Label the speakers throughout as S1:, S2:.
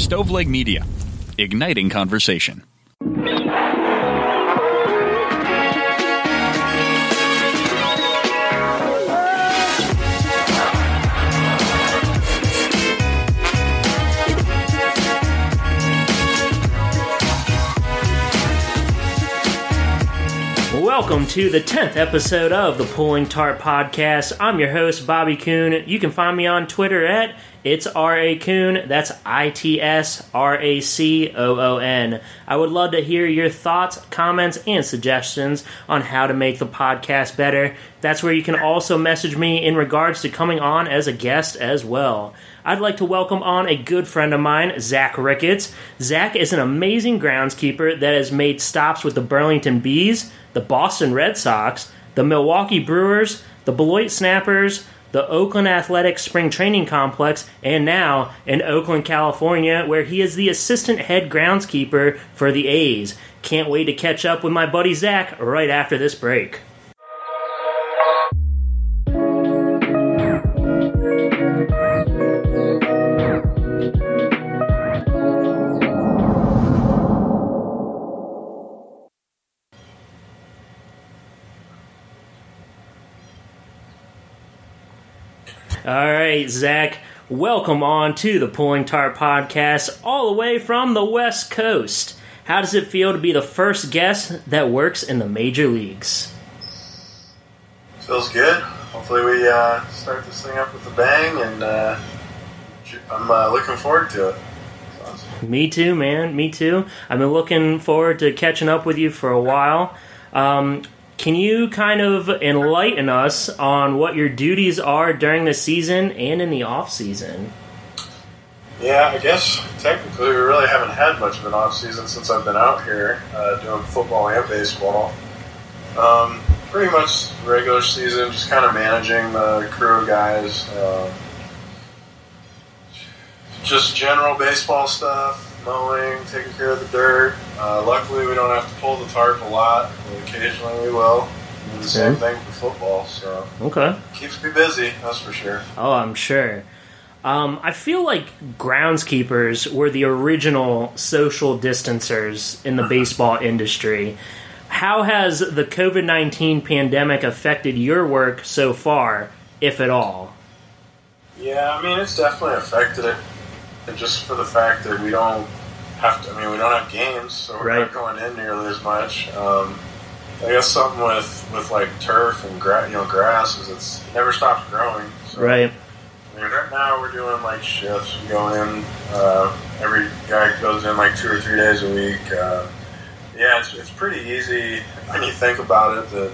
S1: Stoveleg Media, igniting conversation.
S2: Welcome to the 10th episode of the Pulling Tarp Podcast. I'm your host, Bobby Coon. You can find me on Twitter at it's R.A. Coon. That's I T S R A C O O N. I would love to hear your thoughts, comments, and suggestions on how to make the podcast better. That's where you can also message me in regards to coming on as a guest as well. I'd like to welcome on a good friend of mine, Zach Ricketts. Zach is an amazing groundskeeper that has made stops with the Burlington Bees, the Boston Red Sox, the Milwaukee Brewers, the Beloit Snappers, the Oakland Athletics Spring Training Complex, and now in Oakland, California, where he is the assistant head groundskeeper for the A's. Can't wait to catch up with my buddy Zach right after this break. Zach, welcome on to the Pulling Tarp Podcast, all the way from the West Coast. How does it feel to be the first guest that works in the major leagues?
S3: Feels good. Hopefully, we uh, start this thing up with a bang, and uh, I'm uh, looking forward to it.
S2: Me too, man. Me too. I've been looking forward to catching up with you for a while. Um, can you kind of enlighten us on what your duties are during the season and in the off season?
S3: Yeah, I guess technically we really haven't had much of an off season since I've been out here uh, doing football and baseball. Um, pretty much regular season, just kind of managing the crew of guys. Uh, just general baseball stuff, mowing, taking care of the dirt. Uh, luckily, we don't have to pull the tarp a lot. Occasionally, we will. The same thing for football. So
S2: Okay.
S3: keeps me busy. That's for sure.
S2: Oh, I'm sure. Um, I feel like groundskeepers were the original social distancers in the baseball industry. How has the COVID 19 pandemic affected your work so far, if at all?
S3: Yeah, I mean, it's definitely affected it. And just for the fact that we don't have to. I mean, we don't have games, so we're
S2: Right.
S3: not going in nearly as much. Um, I guess something with with like turf and gra- you know grass is it's it never stops growing. So,
S2: Right.
S3: I mean, right now we're doing like shifts. We go in. Uh, every guy goes in like two or three days a week. Uh, yeah, it's it's pretty easy when you think about it. That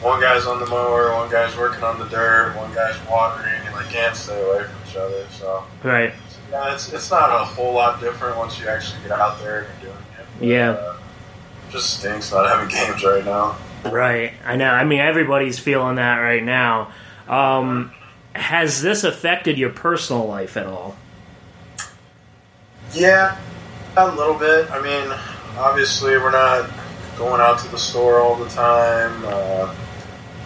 S3: one guy's on the mower, one guy's working on the dirt, one guy's watering, and they can't stay away from each other. So
S2: Right.
S3: Yeah, it's it's not a whole lot different once you actually get out there and you're doing it. But,
S2: Yeah.
S3: uh, just stinks not having games right now.
S2: Right. I know. I mean, everybody's feeling that right now. Um, has this affected your personal life at all?
S3: Yeah, a little bit. I mean, obviously, we're not going out to the store all the time. Uh,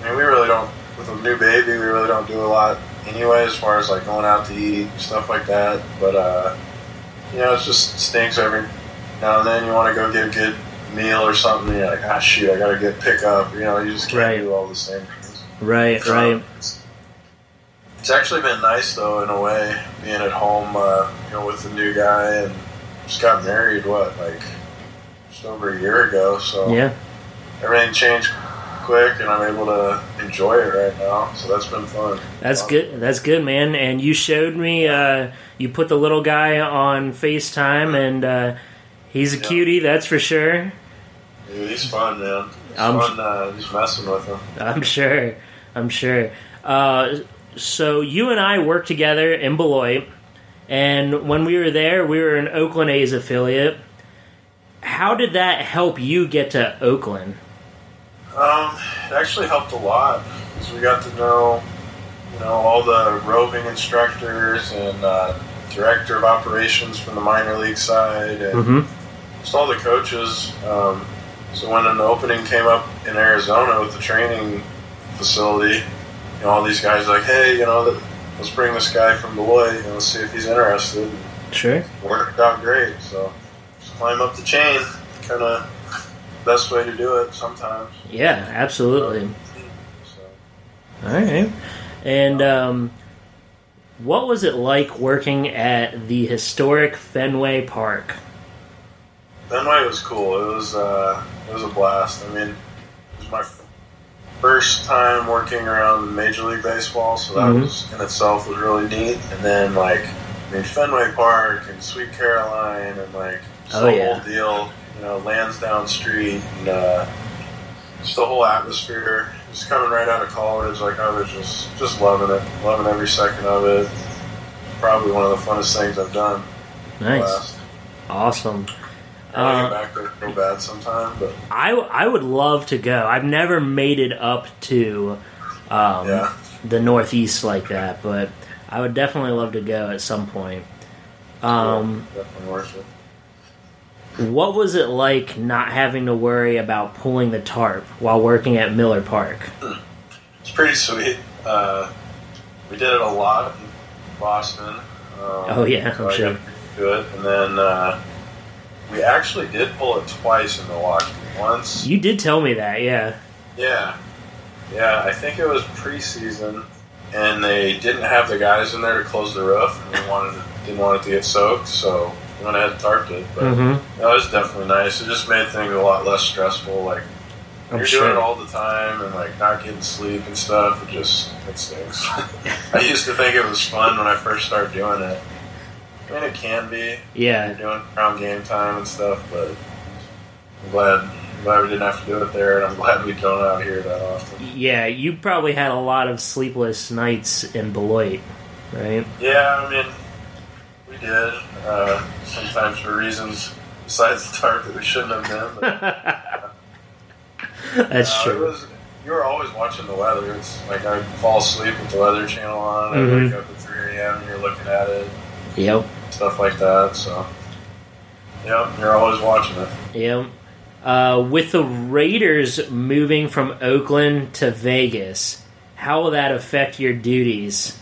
S3: I mean, we really don't, with a new baby, we really don't do a lot anyway, as far as like going out to eat, stuff like that. But, uh, you know, it just stinks every now and then. You want to go get a good meal or something, you're like, ah, shoot, I got to get pick up. You know, you just can't
S2: Right.
S3: do all the same things.
S2: Right.
S3: So,
S2: Right.
S3: It's, it's actually been nice though, in a way, being at home, uh, you know, with the new guy, and just got married. What, like, just over a year ago? So
S2: Yeah.
S3: everything changed quick, and I'm able to enjoy it right now. So that's been fun.
S2: That's good. That's good, man. And you showed me. Uh, you put the little guy on Facetime, and uh, he's a
S3: Yeah.
S2: cutie. That's for sure.
S3: Dude, he's fun, man. It's
S2: I'm-
S3: fun uh, just messing with him.
S2: I'm sure. I'm sure. Uh, so you and I worked together in Beloit, and when we were there, we were an Oakland A's affiliate. How did that help you get to Oakland?
S3: Um, it actually helped a lot because we got to know, you know, all the roving instructors and uh, director of operations from the minor league side, and
S2: Mm-hmm.
S3: just all the coaches. Um, so when an opening came up in Arizona with the training facility, you know, all these guys were like, hey, you know, let's bring this guy from Beloit and let's see if he's interested.
S2: Sure.
S3: worked out great. So just climb up the chain, kind of best way to do it sometimes.
S2: Yeah, absolutely.
S3: So.
S2: All right. And um, what was it like working at the historic Fenway Park?
S3: Fenway was cool. It was uh, it was a blast. I mean, it was my first time working around Major League Baseball, so that
S2: Mhm.
S3: was in itself was really neat. And then like, I mean, Fenway Park and Sweet Caroline and like just
S2: Oh,
S3: the
S2: yeah.
S3: whole deal. You know, Lansdowne Street and uh, just the whole atmosphere. Just coming right out of college, like I was just just loving it, loving every second of it. Probably one of the funnest things I've done.
S2: Nice. Awesome.
S3: I
S2: Uh,
S3: get back there real bad sometime, but
S2: I, I would love to go. I've never made it up to um,
S3: yeah.
S2: the Northeast like that, but I would definitely love to go at some point. Um,
S3: Yeah, definitely worth it.
S2: What was it like not having to worry about pulling the tarp while working at Miller Park?
S3: It's pretty sweet. Uh, we did it a lot in Boston. Um,
S2: Oh, yeah,
S3: so
S2: I'm sure.
S3: it, and then uh, we actually did pull it twice in Milwaukee. Once,
S2: You did tell me that, yeah.
S3: yeah, yeah. I think it was preseason, and they didn't have the guys in there to close the roof, and we wanted didn't want it to get soaked, so went ahead and tarped it. But
S2: Mm-hmm.
S3: that was definitely nice. It just made things a lot less stressful. Like
S2: I'm
S3: You're
S2: sure.
S3: doing it all the time and like not getting sleep and stuff. It just it stinks. I used to think it was fun when I first started doing it. I mean, it can be.
S2: yeah,
S3: You're doing it around game time and stuff, but I'm glad, I'm glad we didn't have to do it there, and I'm glad we don't out here that often.
S2: yeah. You probably had a lot of sleepless nights in Beloit, right?
S3: Yeah, I mean, did. Uh, sometimes for reasons besides the tarp that we shouldn't have been. But,
S2: That's
S3: Uh,
S2: true.
S3: was, you were always watching the weather. It's like I'd fall asleep with the weather channel on. I'd
S2: Mhm.
S3: wake up at 3 a.m. and you're looking at it,
S2: Yep,
S3: stuff like that. So, yep, you're always watching it.
S2: yep. Uh, with the Raiders moving from Oakland to Vegas, how will that affect your duties?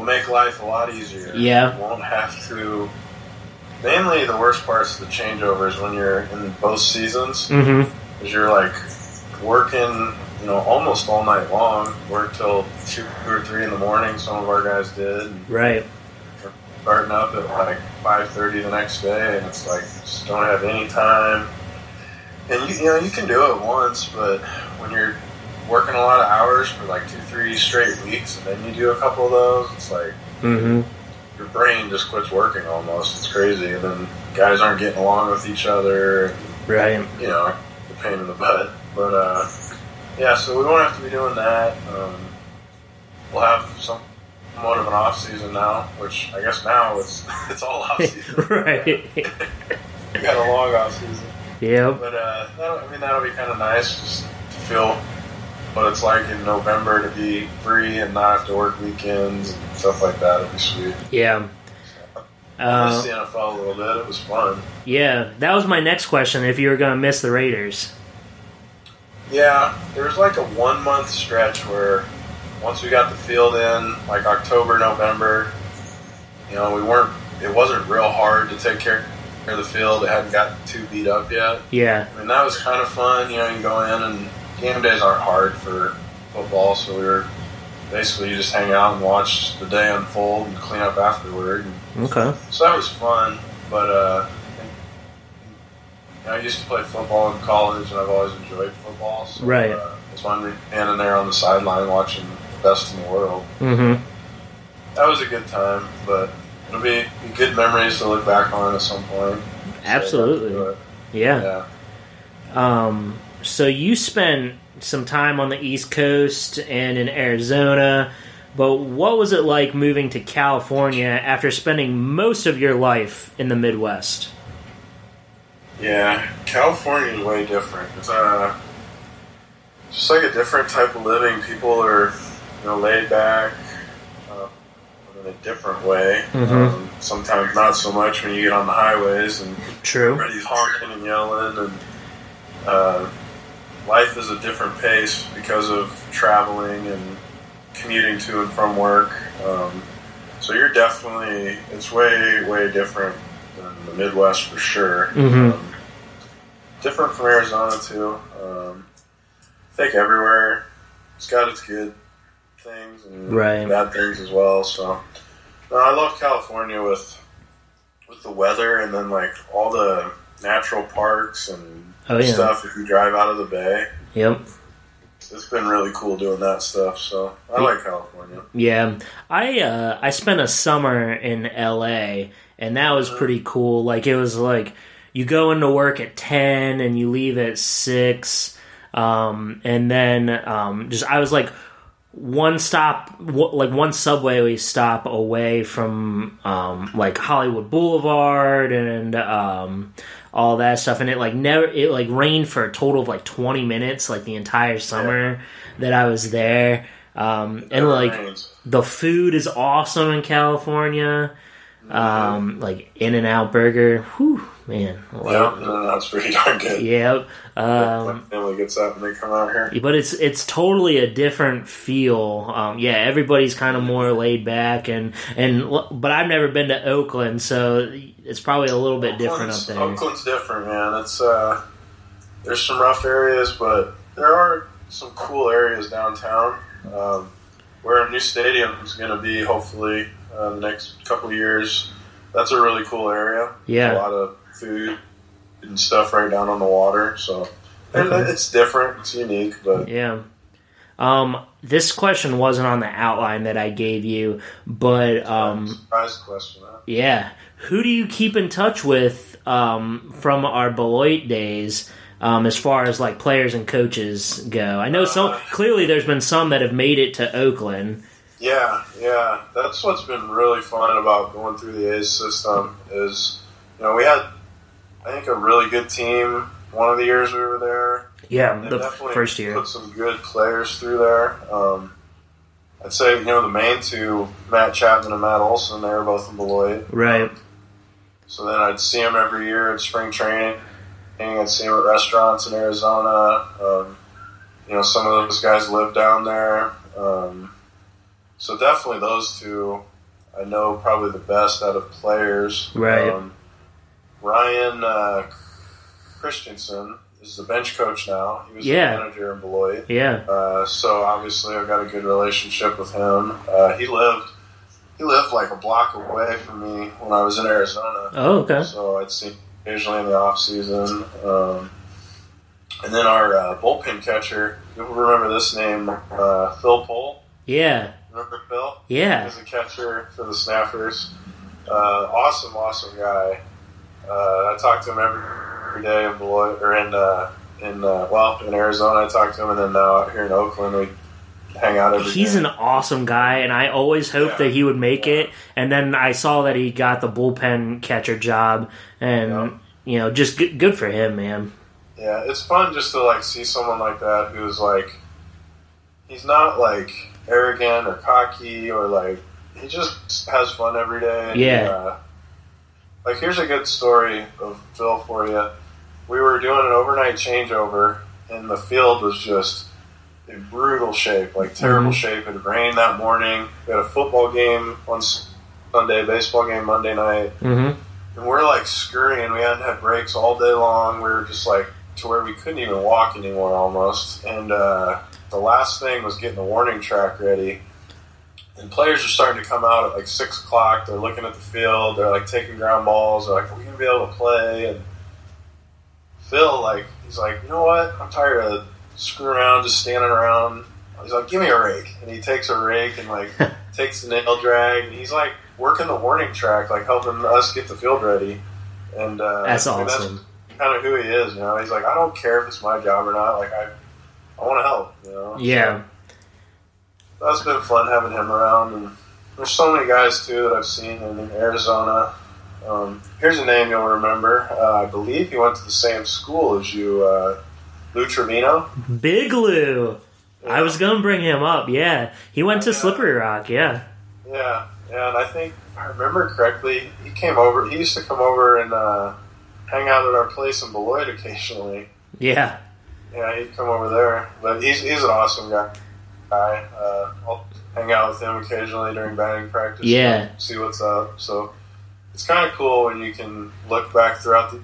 S3: Will make life a lot easier.
S2: Yeah.
S3: You won't have to. Mainly, the worst parts of the changeover is when you're in both seasons,
S2: Mm-hmm.
S3: because you're like working, you know, almost all night long. Work till two or three in the morning. Some of our guys did.
S2: Right.
S3: starting up at like 5.30 the next day and it's like just don't have any time and you, you know you can do it once but when you're working a lot of hours for like two three straight weeks and then you do a couple of those it's like
S2: Mm-hmm.
S3: your brain just quits working almost it's crazy and then guys aren't getting along with each other and
S2: Right.
S3: you know the pain in the butt but uh yeah so we won't have to be doing that um, we'll have some somewhat of an off season now, which I guess now it's it's all off season.
S2: right.
S3: we got a long off season,
S2: Yep.
S3: but uh, I mean that'll be kind of nice just to feel what it's like in November to be free and not have to work weekends and stuff like that. It'd be sweet.
S2: Yeah.
S3: I
S2: Uh,
S3: missed the NFL a little bit. It was fun.
S2: yeah. That was my next question. If you were going to miss the Raiders.
S3: Yeah, there was like a one month stretch where once we got the field in, like October, November, you know, we weren't. It wasn't real hard to take care of the field. It hadn't gotten too beat up yet.
S2: Yeah.
S3: Mean, that was kind of fun. You know, you can go in and game days aren't hard for football, so we were basically you just hang out and watch the day unfold and clean up afterward.
S2: Okay.
S3: so that was fun, but uh, I used to play football in college, and I've always enjoyed football. So,
S2: Right.
S3: Uh, it's fun standing there on the sideline watching the best in the world.
S2: Mm-hmm.
S3: That was a good time, but it'll be, good memories to look back on at some point.
S2: Absolutely.
S3: So,
S2: Yeah.
S3: yeah.
S2: Um, so you spent some time on the East Coast and in Arizona, but what was it like moving to California after spending most of your life in the Midwest?
S3: Yeah, California is way different. It's uh, just like a different type of living. People are, you know, laid back uh, in a different way.
S2: Mhm.
S3: Um, sometimes not so much when you get on the highways and
S2: True.
S3: everybody's honking and yelling, and uh, life is a different pace because of traveling and commuting to and from work. Um, so you're definitely it's way way different than the Midwest for sure.
S2: Mhm.
S3: Um, different from Arizona too. Um, I think everywhere it's got its good things and
S2: Right.
S3: bad things as well. So no, I love California with with the weather and then like all the natural parks and
S2: Oh, yeah.
S3: stuff. If you drive out of the bay,
S2: Yep.
S3: it's been really cool doing that stuff. So I like California.
S2: Yeah, I uh, I spent a summer in L.A. and that was pretty cool. Like it was like you go into work at ten and you leave at six, um, and then um, just I was like one stop, w- like one subway stop away from um, like Hollywood Boulevard and um, all that stuff, and it like never it like rained for a total of like twenty minutes, like the entire summer that I was there. Um, and like
S3: rains.
S2: the food is awesome in California. Um, like In and Out Burger, whew, man, I
S3: Yeah, no, that's pretty darn good.
S2: Yep. Um,
S3: family gets up and they come out here.
S2: but it's it's totally a different feel. Um, yeah, everybody's kind of more laid back and and but I've never been to Oakland, so it's probably a little bit different up there.
S3: Oakland's different, man. It's uh, there's some rough areas, but there are some cool areas downtown. Um, where a new stadium is going to be, hopefully, uh, the next couple of years. That's a really cool area.
S2: Yeah.
S3: a lot of food and stuff right down on the water. So
S2: Okay.
S3: it's different, it's unique, but
S2: Yeah. Um, this question wasn't on the outline that I gave you, but um,
S3: surprise question. Huh?
S2: Yeah. Who do you keep in touch with um, from our Beloit days um, as far as like players and coaches go? I know some clearly there's been some that have made it to Oakland.
S3: Yeah, yeah. That's what's been really fun about going through the A's system is, you know, we had, I think, a really good team one of the years we were there.
S2: Yeah, the
S3: definitely
S2: first year.
S3: put some good players through there. Um, I'd say, you know, the main two, Matt Chapman and Matt Olson, they were both in Beloit.
S2: Right.
S3: So then I'd see them every year at spring training. I'd see them at restaurants in Arizona. Um, you know, some of those guys live down there. Um, so definitely those two, I know probably the best out of players.
S2: Right.
S3: Um, Ryan uh, Christenson is the bench coach now. He was
S2: Yeah.
S3: the manager in Beloit.
S2: Yeah.
S3: Uh, so obviously, I've got a good relationship with him. Uh, he lived he lived like a block away from me when I was in Arizona.
S2: Oh, okay.
S3: So I'd see him occasionally in the off season. Um, and then our uh, bullpen catcher, you remember this name, uh, Phil Pohl.
S2: Yeah.
S3: Remember Phil? He
S2: Yeah.
S3: was a catcher for the Snappers. Uh, awesome, awesome guy. Uh, I talk to him every, every day in Beloit or in uh, in uh, well in Arizona. I talk to him, and then now out here in Oakland, we hang out every
S2: He's
S3: day.
S2: an awesome guy, and I always hoped
S3: Yeah.
S2: that he would make
S3: Yeah.
S2: it. And then I saw that he got the bullpen catcher job, and
S3: Yeah.
S2: you know, just good, good for him, man.
S3: Yeah, it's fun just to like see someone like that who's like, he's not like arrogant or cocky or like he just has fun every day. And,
S2: Yeah.
S3: Like here's a good story of Phil for you. We were doing an overnight changeover, and the field was just in brutal shape, like terrible
S2: Mhm.
S3: shape. It had rained that morning. We had a football game on Sunday, baseball game Monday night.
S2: Mm-hmm.
S3: And we're like scurrying. We hadn't had breaks all day long. We were just like to where we couldn't even walk anymore almost. And uh, the last thing was getting the warning track ready. And players are starting to come out at like six o'clock. They're looking at the field. They're like taking ground balls. They're like, "Are we gonna be able to play?" And Phil, like, he's like, "You know what? I'm tired of screwing around, just standing around." He's like, "Give me a rake," and he takes a rake and like takes the nail drag. And he's like working the warning track, like helping us get the field ready. And uh,
S2: That's awesome.
S3: kind of who he is, you know. He's like, I don't care if it's my job or not. Like, I, I want to help, you know.
S2: Yeah.
S3: That's been fun having him around, and there's so many guys too that I've seen in Arizona. Um, here's a name you'll remember. Uh, I believe he went to the same school as you, uh, Lou Trivino.
S2: Big Lou. I was gonna bring him up. Yeah, he went to
S3: Yeah.
S2: Slippery Rock. Yeah.
S3: Yeah, yeah, and I think if I remember correctly, he came over. He used to come over and uh, hang out at our place in Beloit occasionally.
S2: Yeah.
S3: Yeah, he'd come over there. But he's he's an awesome guy. Guy. Uh, I'll hang out with him occasionally during batting practice.
S2: Yeah.
S3: see what's up. So it's kind of cool when you can look back throughout the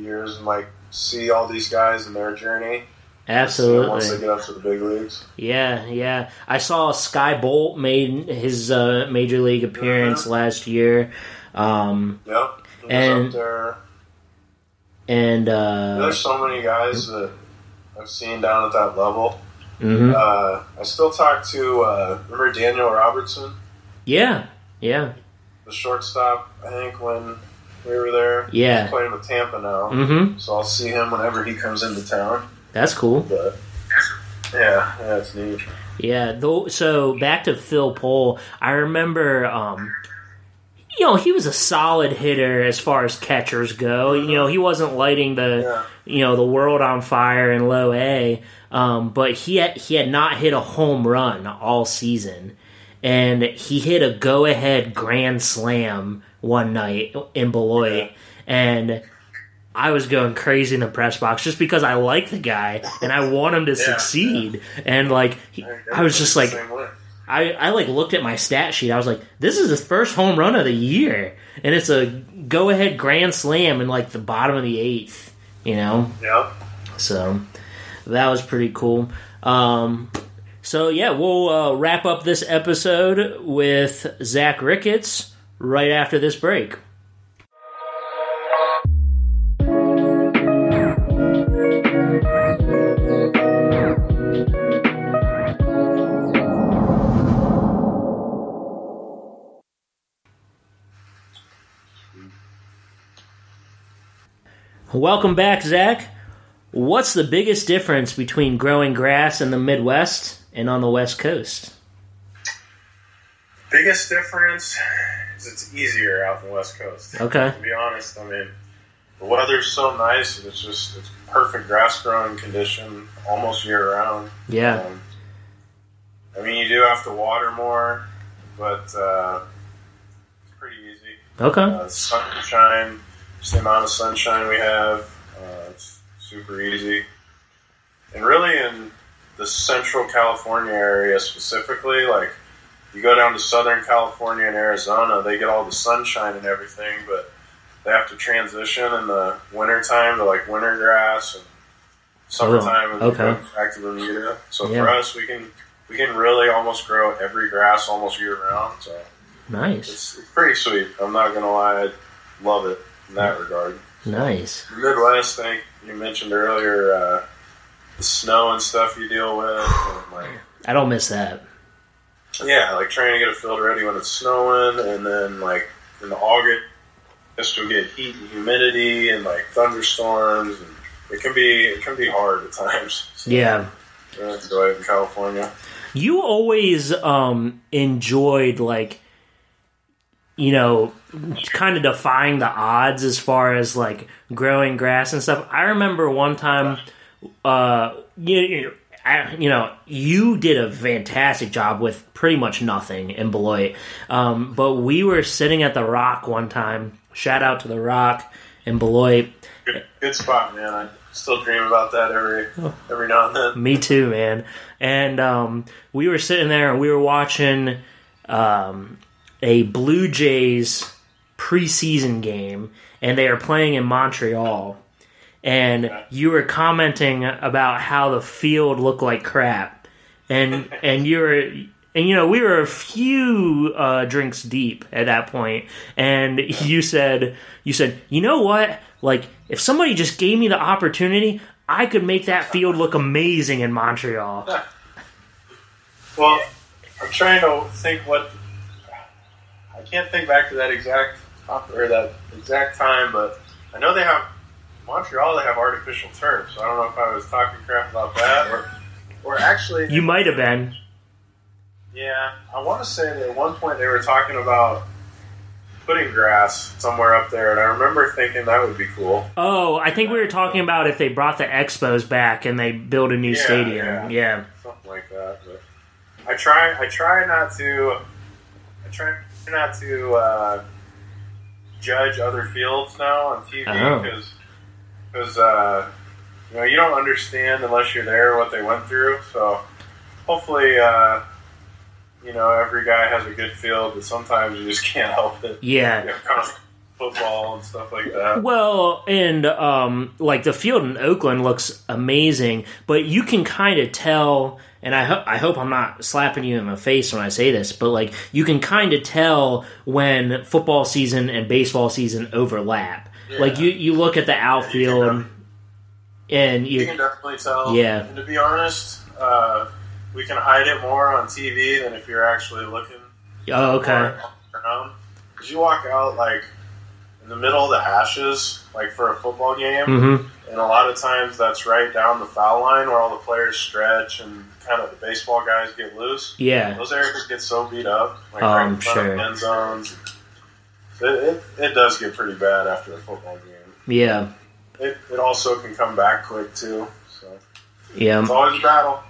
S3: years and like see all these guys and their journey. Absolutely. Once they get up to the big leagues.
S2: Yeah, yeah. I saw Skye Bolt made his uh, major league appearance last year. Um,
S3: Yep.
S2: And-
S3: there.
S2: and uh,
S3: There's so many guys that I've seen down at that level.
S2: Mhm.
S3: Uh, I still talk to uh, remember Daniel Robertson,
S2: yeah, yeah,
S3: the shortstop. I think when we were there,
S2: Yeah.
S3: He's playing with Tampa now,
S2: hmm
S3: so I'll see him whenever he comes into town.
S2: That's cool.
S3: But yeah, yeah, it's neat.
S2: Yeah. Though. So back to Phil Pohl. I remember. Um, you know, he was a solid hitter as far as catchers go. You know, he wasn't lighting the
S3: Yeah.
S2: you know the world on fire in low A, um, but he had, he had not hit a home run all season, and he hit a go ahead grand slam one night in Beloit, and I was going crazy in the press box just because I like the guy and I want him to succeed, and like he, I was just like. I, I like looked at my stat sheet. I was like, this is his first home run of the year, and it's a go ahead grand slam in like the bottom of the eighth. You know,
S3: yeah.
S2: so that was pretty cool. Um, so yeah, we'll uh, wrap up this episode with Zach Ricketts right after this break. Welcome back, Zach. What's the biggest difference between growing grass in the Midwest and on the West Coast?
S3: Biggest difference is it's easier out in the West Coast.
S2: Okay.
S3: To be honest, I mean, the weather's so nice and it's just it's perfect grass growing condition almost year round.
S2: Yeah.
S3: Um, I mean, you do have to water more, but uh, it's pretty easy.
S2: Okay.
S3: Uh, sunshine, just the amount of sunshine we have, uh, it's super easy. And really, in the Central California area specifically, like you go down to Southern California and Arizona, they get all the sunshine and everything, but they have to transition in the wintertime to like winter grass and summertime and
S2: okay.
S3: back to Bermuda. So
S2: Yeah.
S3: for us, we can we can really almost grow every grass almost year round. So
S2: Nice.
S3: it's, it's pretty sweet. I'm not gonna lie, I love it in that regard.
S2: Nice.
S3: The Midwest, thing you mentioned earlier, uh, the snow and stuff you deal with. Like,
S2: I don't miss that.
S3: yeah, like trying to get a field ready when it's snowing, and then like in the August you'll get heat and humidity and like thunderstorms, and it can be it can be hard at times. So,
S2: Yeah.
S3: I enjoy it in California.
S2: You always um enjoyed like you know kind of defying the odds as far as like growing grass and stuff. I remember one time uh you, you know, you did a fantastic job with pretty much nothing in Beloit. Um, but we were sitting at the Rock one time. Shout out to the Rock in Beloit.
S3: Good, good spot, man. I still dream about that every every now and then.
S2: Me too, man. And um, we were sitting there and we were watching um, a Blue Jays preseason game, and they are playing in Montreal. And you were commenting about how the field looked like crap, and and you were. And you know we were a few uh, drinks deep at that point, and you said you said you know what like if somebody just gave me the opportunity, I could make that field look amazing in Montreal.
S3: Well, I'm trying to think what can't think back to that exact top or that exact time, but I know they have Montreal. They have artificial turf, so I don't know if I was talking crap about that or or actually
S2: You might have been.
S3: Yeah, I want to say that at one point they were talking about putting grass somewhere up there, and I remember thinking that would be cool.
S2: Oh, I think we were talking about if they brought the Expos back and they build a new
S3: Yeah,
S2: stadium.
S3: yeah.
S2: Yeah.
S3: something like that. But I try, I try not to, I try not to uh, judge other fields now on TV because, because uh, you know you don't understand unless you're there what they went through. So hopefully, uh, you know every guy has a good field, but sometimes you just can't help it.
S2: Yeah.
S3: You know, kind of football and stuff like that.
S2: Well, and um, like the field in Oakland looks amazing, but you can kind of tell. And I, ho- I hope I'm not slapping you in the face when I say this, but like you can kind of tell when football season and baseball season overlap. Like you, you look at the outfield, and
S3: You
S2: you,
S3: can definitely tell.
S2: Yeah.
S3: And to be honest, uh, we can hide it more on TV than if you're actually looking.
S2: oh, okay,
S3: Because you walk out like in the middle of the hashes, like for a football game,
S2: hmm
S3: and a lot of times that's right down the foul line where all the players stretch and kind of the baseball guys get loose.
S2: yeah,
S3: Those areas get so beat up, like
S2: Oh,
S3: right
S2: I'm
S3: in front
S2: sure.
S3: of end zones. It, it, it does get pretty bad after a football game.
S2: yeah,
S3: It, it also can come back quick too. So
S2: yeah.
S3: it's always a battle.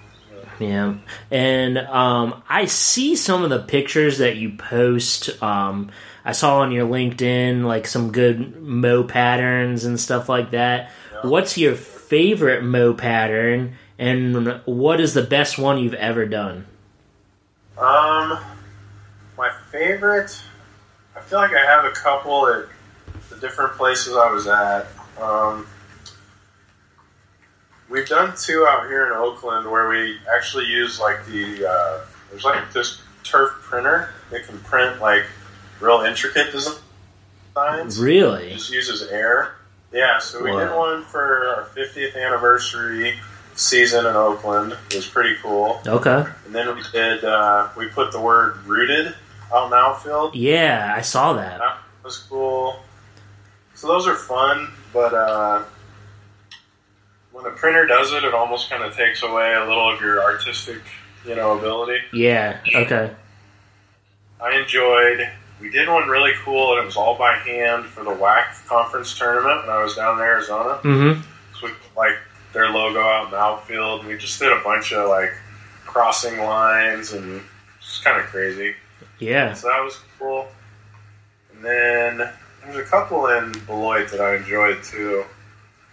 S2: Yeah, and um, I see some of the pictures that you post. Um, I saw on your LinkedIn like some good mow patterns and stuff like that.
S3: Yeah.
S2: What's your favorite mow pattern, and what is the best one you've ever done?
S3: Um, my favorite. I feel like I have a couple at the different places I was at. Um, we've done two out here in Oakland where we actually use like the uh, there's like this turf printer that can print like real intricate designs. It
S2: Really?
S3: just uses air. Yeah, so we did one for our 50th anniversary season in Oakland. It was pretty cool.
S2: Okay.
S3: And then we did, uh, we put the word rooted out in the outfield.
S2: Yeah, I saw that.
S3: That was cool. So those are fun, but uh, when the printer does it, it almost kind of takes away a little of your artistic, you know, ability.
S2: Yeah. Okay.
S3: I enjoyed. We did one really cool, and it was all by hand for the WAC conference tournament when I was down in Arizona.
S2: Mm-hmm.
S3: So we like their logo out in the outfield. We just did a bunch of like crossing lines and just kind of crazy.
S2: Yeah.
S3: So that was cool. And then there's a couple in Beloit that I enjoyed too.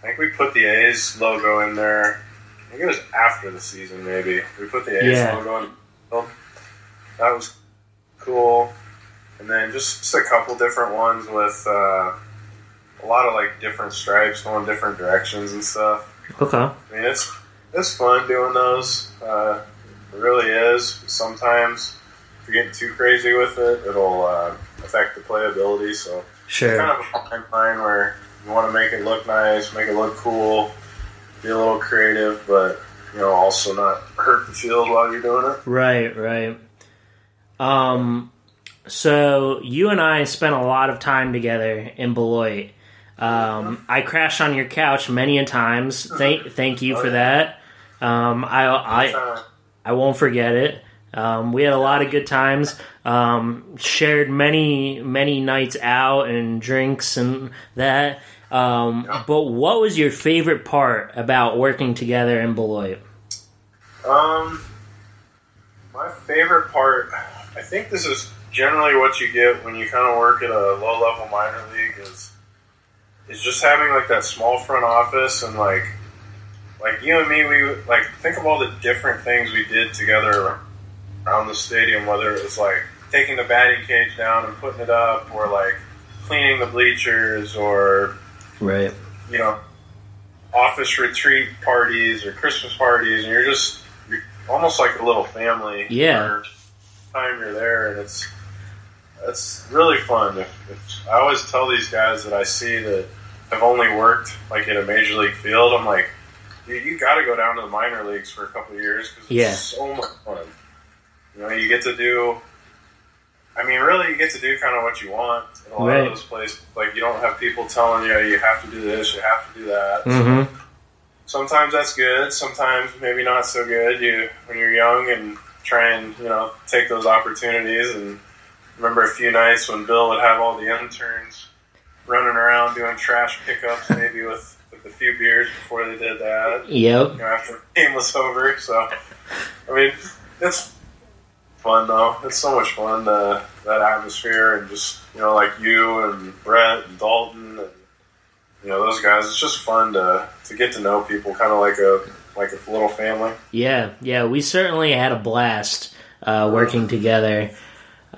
S3: I think we put the A's logo in there. I think it was after the season, maybe. We put the A's
S2: Yeah.
S3: logo in. That was cool. And then just, just a couple different ones with uh, a lot of like different stripes going different directions and stuff.
S2: Okay.
S3: I mean, it's it's fun doing those. Uh, it really is. Sometimes if you're getting too crazy with it, it'll uh, affect the playability. So
S2: Sure.
S3: kind of a fine line where you want to make it look nice, make it look cool, be a little creative, but you know, also not hurt the field while you're doing it.
S2: Right, right. Um, so you and I spent a lot of time together in Beloit. Um, I crashed on your couch many a times. Thank, thank you for that. Um, I, I,
S3: Uh,
S2: I won't forget it. Um, we had a lot of good times. Um, shared many, many nights out and drinks and that. Um,
S3: Yeah.
S2: but what was your favorite part about working together in Beloit?
S3: Um, my favorite part, I think this is generally what you get when you kind of work at a low level minor league is is just having like that small front office and like like you and me, we like think of all the different things we did together around the stadium, whether it was like taking the batting cage down and putting it up, or like cleaning the bleachers, or
S2: Right.
S3: you know, office retreat parties or Christmas parties, and you're just you're almost like a little family.
S2: Yeah.
S3: for the Time you're there, and it's it's really fun. If, if, I always tell these guys that I see that have only worked like in a major league field, I'm like, dude, you got to go down to the minor leagues for a couple of years because it's
S2: Yeah.
S3: so much fun. You know, you get to do. I mean, really, you get to do kind of what you want in a lot
S2: Right.
S3: of those places. Like, you don't have people telling you you have to do this, you have to do that.
S2: Mm-hmm.
S3: Sometimes that's good. Sometimes maybe not so good. You when you're young and try and you know take those opportunities. And remember a few nights when Bill would have all the interns running around doing trash pickups, maybe with with a few beers before they did that
S2: Yep.
S3: you know, after the game was over. So, I mean, it's fun though. It's so much fun uh, that atmosphere and just you know, like you and Brett and Dalton and you know those guys. It's just fun to to get to know people, kind of like a like a little family.
S2: Yeah, yeah, we certainly had a blast uh, working together.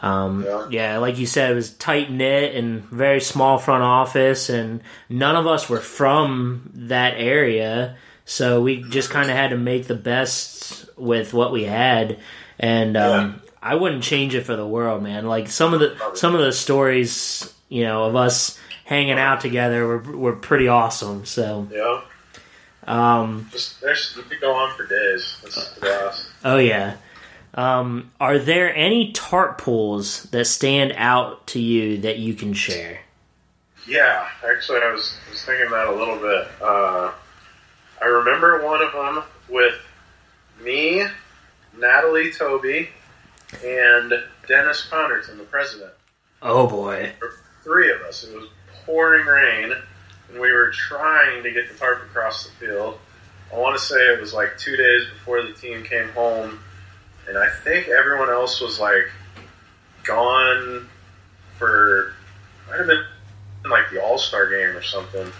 S2: Um,
S3: Yeah.
S2: yeah, like you said, it was tight knit and very small front office, and none of us were from that area, so we just kind of had to make the best with what we had. And um, I wouldn't change it for the world, man. Like some of the some of the stories, you know, of us hanging out together were were pretty awesome. So,
S3: Yeah.
S2: um,
S3: Just there's go on for days. That's the best.
S2: oh yeah. Um, are there any tarp pulls that stand out to you that you can share?
S3: Yeah, actually, I was, was thinking that a little bit. Uh, I remember one of them with me, Natalie Toby, and Dennis Conerton, the president.
S2: Oh boy.
S3: Three of us. It was pouring rain, and we were trying to get the tarp across the field. I want to say it was like two days before the team came home, and I think everyone else was like gone for might have been like the All Star game or something.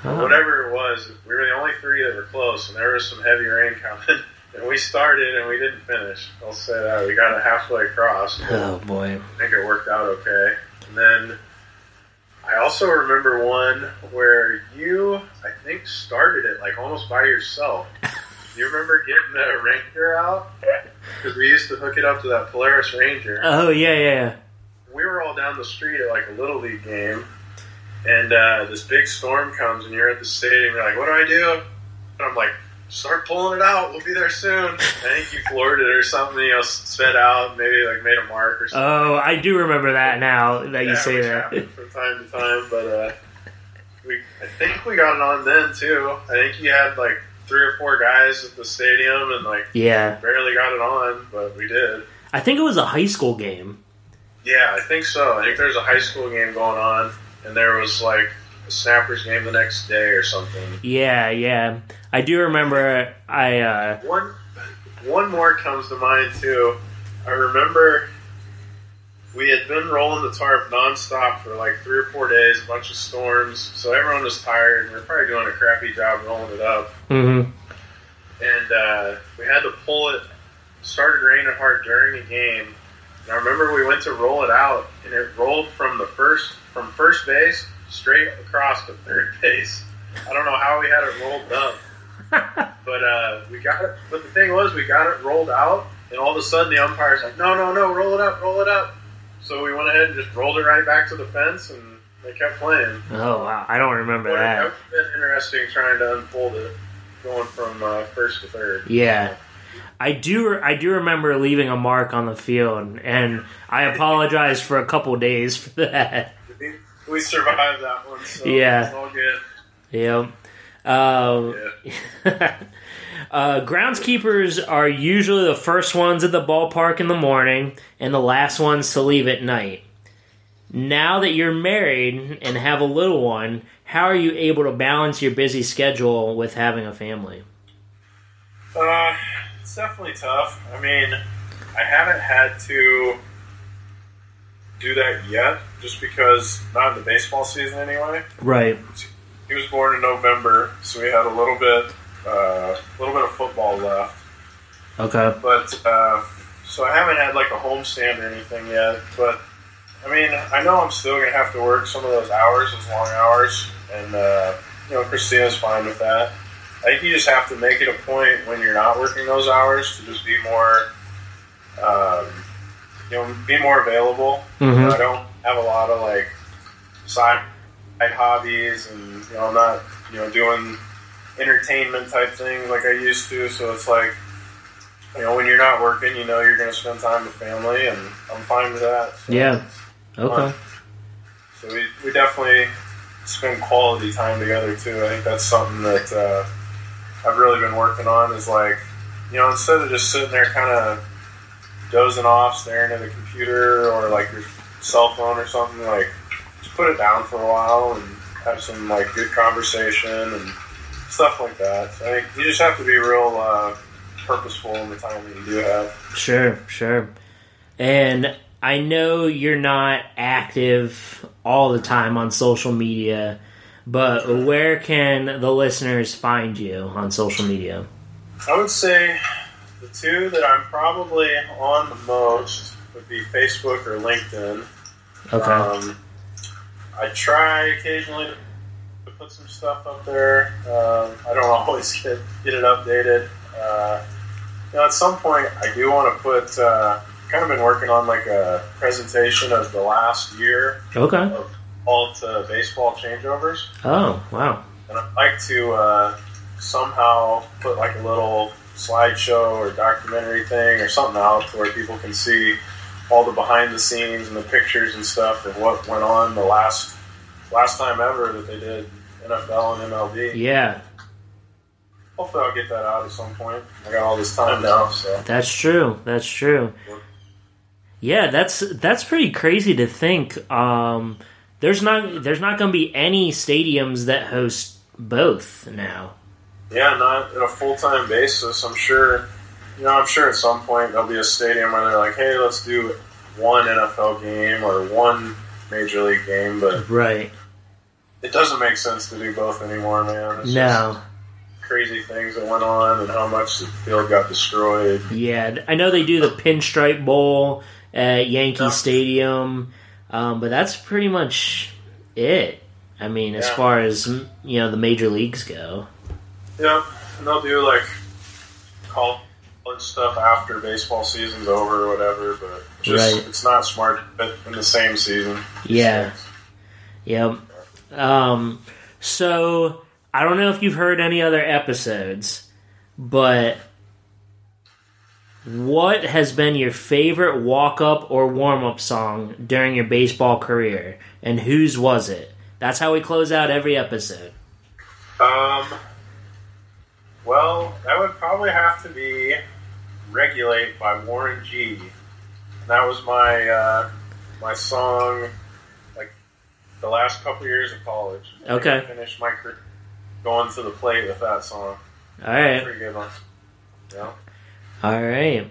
S2: Huh.
S3: Whatever it was, we were the only three that were close, and there was some heavy rain coming. And we started and we didn't finish. I'll say that we got it halfway across.
S2: Oh boy.
S3: I think it worked out okay. And then I also remember one where you, I think, started it like almost by yourself. You remember getting the Ranger out? Because we used to hook it up to that Polaris Ranger.
S2: Oh yeah, yeah.
S3: we were all down the street at like a little league game, and uh, this big storm comes, and you're at the stadium. You're like, "What do I do?" And I'm like, "Start pulling it out. We'll be there soon." I think you floored it or something. You know, sped out, maybe like made a mark or something.
S2: Oh, I do remember that now that you say that.
S3: from time to time, but uh, we I think we got it on then too. I think you had like three or four guys at the stadium, and like
S2: yeah,
S3: barely got it on, but we did.
S2: I think it was a high school game.
S3: Yeah, I think so. I think there's a high school game going on, and there was like a Snappers game the next day or something.
S2: Yeah, yeah. I do remember. I uh,
S3: One, one more comes to mind too. I remember we had been rolling the tarp nonstop for like three or four days, a bunch of storms, so everyone was tired. and we are probably doing a crappy job rolling it up,
S2: mhm.
S3: and uh, we had to pull it. Started raining hard during the game, and I remember we went to roll it out, and it rolled from the first from first base straight across to third base. I don't know how we had it rolled up, but uh, we got it. But the thing was, we got it rolled out, and all of a sudden the umpire's like, "No, no, no, roll it up, roll it up." So we went ahead and just rolled it right back to the fence, and they kept playing.
S2: Oh wow, I don't remember that.
S3: have been interesting trying to unfold it, going from uh, first to third.
S2: Yeah. I do. I do remember leaving a mark on the field, and I apologize for a couple days for that.
S3: We- survived that one, so
S2: Yeah.
S3: it's all good.
S2: Yep. Um, uh, groundskeepers are usually the first ones at the ballpark in the morning and the last ones to leave at night. Now that you're married and have a little one, how are you able to balance your busy schedule with having a family?
S3: Uh, it's definitely tough. I mean, I haven't had to do that yet, just because not in the baseball season anyway.
S2: Right.
S3: He was born in November, so we had a little bit, uh, a little bit of football left.
S2: Okay.
S3: But uh, so I haven't had like a homestand or anything yet. But I mean, I know I'm still gonna have to work some of those hours, those long hours, and uh, you know, Christina's fine with that. I think you just have to make it a point when you're not working those hours to just be more, um, you know, be more available. You know. I don't have a lot of like side hobbies, and you know, I'm not you know doing entertainment type things like I used to. So it's like you know, when you're not working, you know you're going to spend time with family, and I'm fine with that. So
S2: Yeah. Okay.
S3: fun. So we, we definitely spend quality time together too. I think that's something that uh, I've really been working on. Is like, you know, instead of just sitting there kind of dozing off, staring at a computer or like your cell phone or something, like just put it down for a while and have some like good conversation and stuff like that. I think you just have to be real uh, purposeful in the time that you do have.
S2: Sure, sure. And I know you're not active all the time on social media, but where can the listeners find you on social media?
S3: I would say the two that I'm probably on the most would be Facebook or LinkedIn.
S2: Okay.
S3: Um, I try occasionally to put some stuff up there. Um, I don't always get get it updated. Uh, you know, at some point, I do want to put. Uh, kind of been working on like a presentation of the last year
S2: okay.
S3: of all to baseball changeovers,
S2: Oh, wow.
S3: and I'd like to uh, somehow put like a little slideshow or documentary thing or something out where people can see all the behind the scenes and the pictures and stuff of what went on the last last time ever that they did NFL and MLB.
S2: Yeah,
S3: Hopefully, I'll get that out at some point. I got all this time now, so
S2: that's true. That's true. Yeah, that's that's pretty crazy to think. Um, there's not there's not going to be any stadiums that host both now.
S3: yeah, not in a full time basis. I'm sure. You know, I'm sure at some point there'll be a stadium where they're like, "Hey, let's do one NFL game or one major league game," but
S2: Right.
S3: It doesn't make sense to do both anymore, man. It's
S2: No.
S3: just crazy things that went on and how much the field got destroyed.
S2: Yeah, I know they do the Pinstripe Bowl at Yankee
S3: Yeah.
S2: Stadium, um, but that's pretty much it. I mean, as
S3: Yeah.
S2: far as you know, the major leagues go.
S3: Yeah, and they'll do like college stuff after baseball season's over or whatever, but just
S2: Right.
S3: it's not smart in the same season.
S2: Yeah. Yep. Um, so I don't know if you've heard any other episodes, but what has been your favorite walk up or warm up song during your baseball career, and whose was it? That's how we close out every episode.
S3: Um, well, that would probably have to be "Regulate" by Warren G. That was my uh, my song, the last couple years of college.
S2: Okay.
S3: I finished my career going to the plate with that song.
S2: All right.
S3: Pretty good one. Yeah.
S2: All right.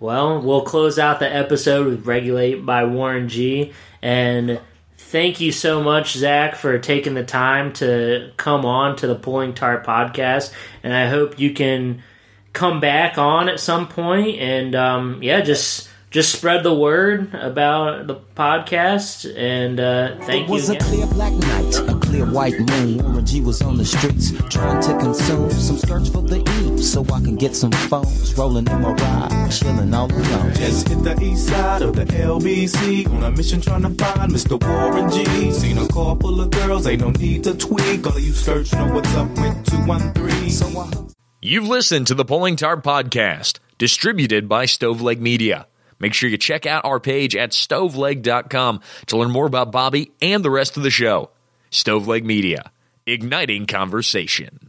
S2: Well, we'll close out the episode with Regulate by Warren G. And thank you so much, Zach, for taking the time to come on to the Pulling Tarp podcast. And I hope you can come back on at some point and, um, yeah, just. Just spread the word about the podcast, and uh, thank
S4: It
S2: you
S4: was a
S2: again.
S4: clear black night, a clear white moon. Warren G was on the streets trying to consume some skirts for the eve so I can get some phones. Rolling in my ride, chilling all alone.
S5: Just hit the east side of the LBC on a mission trying to find Mr. Warren G. Seen a car full of girls, ain't no need to tweak. All of you search know what's up with 213.
S4: So I
S1: You've listened to the Pulling Tarp Podcast, distributed by Stoveleg Media. Make sure you check out our page at stoveleg.com to learn more about Bobby and the rest of the show. Stoveleg Media, igniting conversation.